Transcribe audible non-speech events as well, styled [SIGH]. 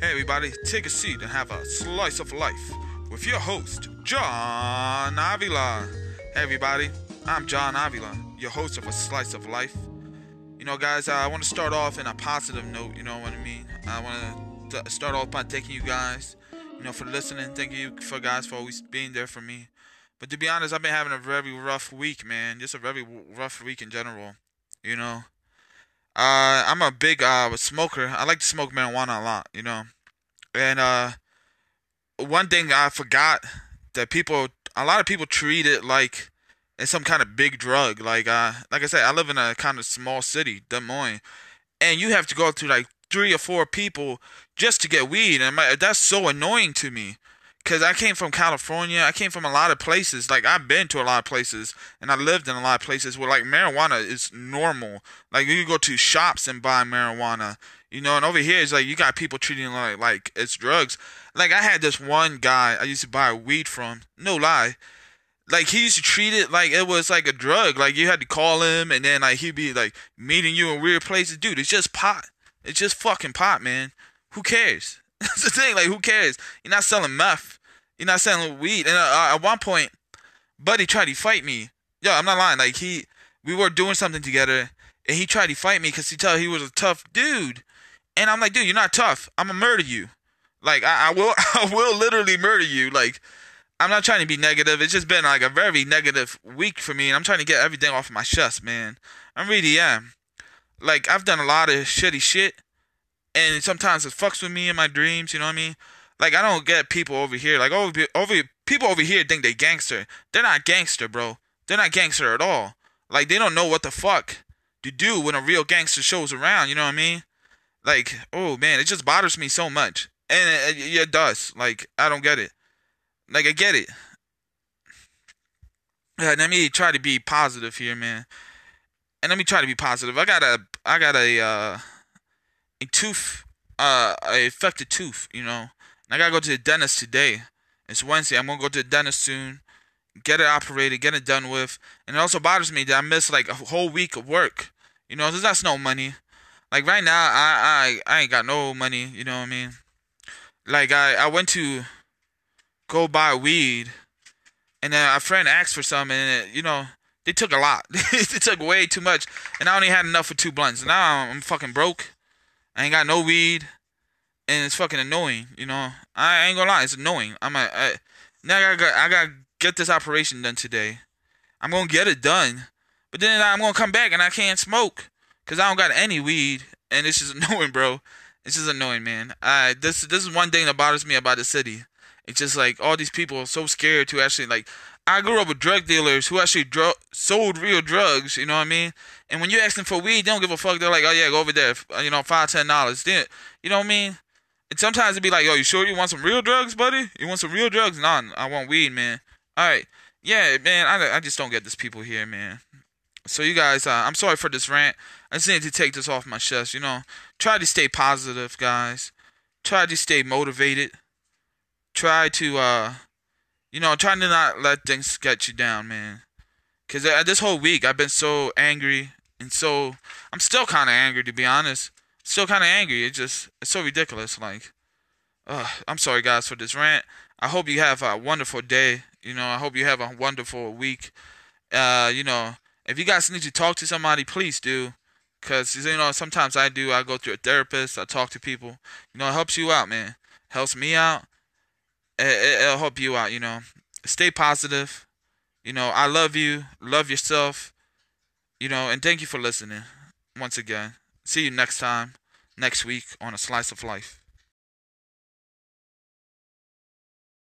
Hey, everybody, take a seat and have a slice of life with your host, John Avila. Hey, everybody, I'm John Avila, your host of A Slice of Life. You know, guys, I want to start off in a positive note, you know what I mean? I want to start off by thanking you guys, you know, for listening. Thank you for guys for always being there for me. But to be honest, I've been having a very rough week, man. Just a very rough week in general, you know. Uh, I'm a big uh smoker. I like to smoke marijuana a lot, you know. And uh, one thing I forgot that people, a lot of people treat it like it's some kind of big drug. Like uh, like I said, I live in a kind of small city, Des Moines, and you have to go to like three or four people just to get weed, and my, that's so annoying to me. Cause I came from California. I came from a lot of places. Like I've been to a lot of places, and I lived in a lot of places where like marijuana is normal. Like you go to shops and buy marijuana, you know. And over here, it's like you got people treating it like like it's drugs. Like I had this one guy I used to buy weed from. No lie. Like he used to treat it like it was like a drug. Like you had to call him, and then like he'd be like meeting you in weird places. Dude, it's just pot. It's just fucking pot, man. Who cares? [LAUGHS] That's the thing. Like, who cares? You're not selling meth. You're not selling weed. And uh, at one point, Buddy tried to fight me. Yo, I'm not lying. Like he, we were doing something together, and he tried to fight me because he told he was a tough dude. And I'm like, dude, you're not tough. I'm gonna murder you. Like I, I will, [LAUGHS] I will literally murder you. Like I'm not trying to be negative. It's just been like a very negative week for me, and I'm trying to get everything off my chest, man. I really am. Like I've done a lot of shitty shit, and sometimes it fucks with me in my dreams. You know what I mean? Like I don't get people over here. Like over over people over here think they gangster. They're not gangster, bro. They're not gangster at all. Like they don't know what the fuck to do when a real gangster shows around. You know what I mean? Like oh man, it just bothers me so much, and it, it, it does. Like I don't get it. Like I get it. Yeah, let me try to be positive here, man. And let me try to be positive. I got a I got a uh a tooth uh a affected tooth, you know. And I gotta go to the dentist today. It's Wednesday. I'm gonna go to the dentist soon, get it operated, get it done with. And it also bothers me that I missed like a whole week of work. You know, cause that's no money. Like right now, I I I ain't got no money. You know what I mean? Like I I went to go buy weed, and then a friend asked for some, and it, you know they took a lot. [LAUGHS] they took way too much, and I only had enough for two blunts. Now I'm fucking broke. I ain't got no weed and it's fucking annoying. You know, I ain't gonna lie, it's annoying. I'm a, I, now I got I gotta get this operation done today. I'm gonna get it done, but then I'm gonna come back and I can't smoke because I don't got any weed, and it's just [LAUGHS] annoying, bro. It's just annoying, man. I this this is one thing that bothers me about the city. It's just like all these people are so scared to actually like. I grew up with drug dealers who actually dro- sold real drugs. You know what I mean? And when you ask them for weed, they don't give a fuck. They're like, "Oh yeah, go over there. You know, five ten dollars." Then you know what I mean? And sometimes it'd be like, yo, you sure you want some real drugs, buddy? You want some real drugs? Nah, I want weed, man. All right. Yeah, man, I, I just don't get these people here, man. So you guys, uh, I'm sorry for this rant. I just need to take this off my chest, you know. Try to stay positive, guys. Try to stay motivated. Try to, uh, you know, try to not let things get you down, man. Because uh, this whole week, I've been so angry and so, I'm still kind of angry, to be honest still kind of angry. It's just it's so ridiculous. Like, uh, I'm sorry guys for this rant. I hope you have a wonderful day. You know, I hope you have a wonderful week. Uh, you know, if you guys need to talk to somebody, please do. Cause you know, sometimes I do. I go to a therapist. I talk to people. You know, it helps you out, man. Helps me out. It, it'll help you out. You know, stay positive. You know, I love you. Love yourself. You know, and thank you for listening once again. See you next time, next week on A Slice of Life.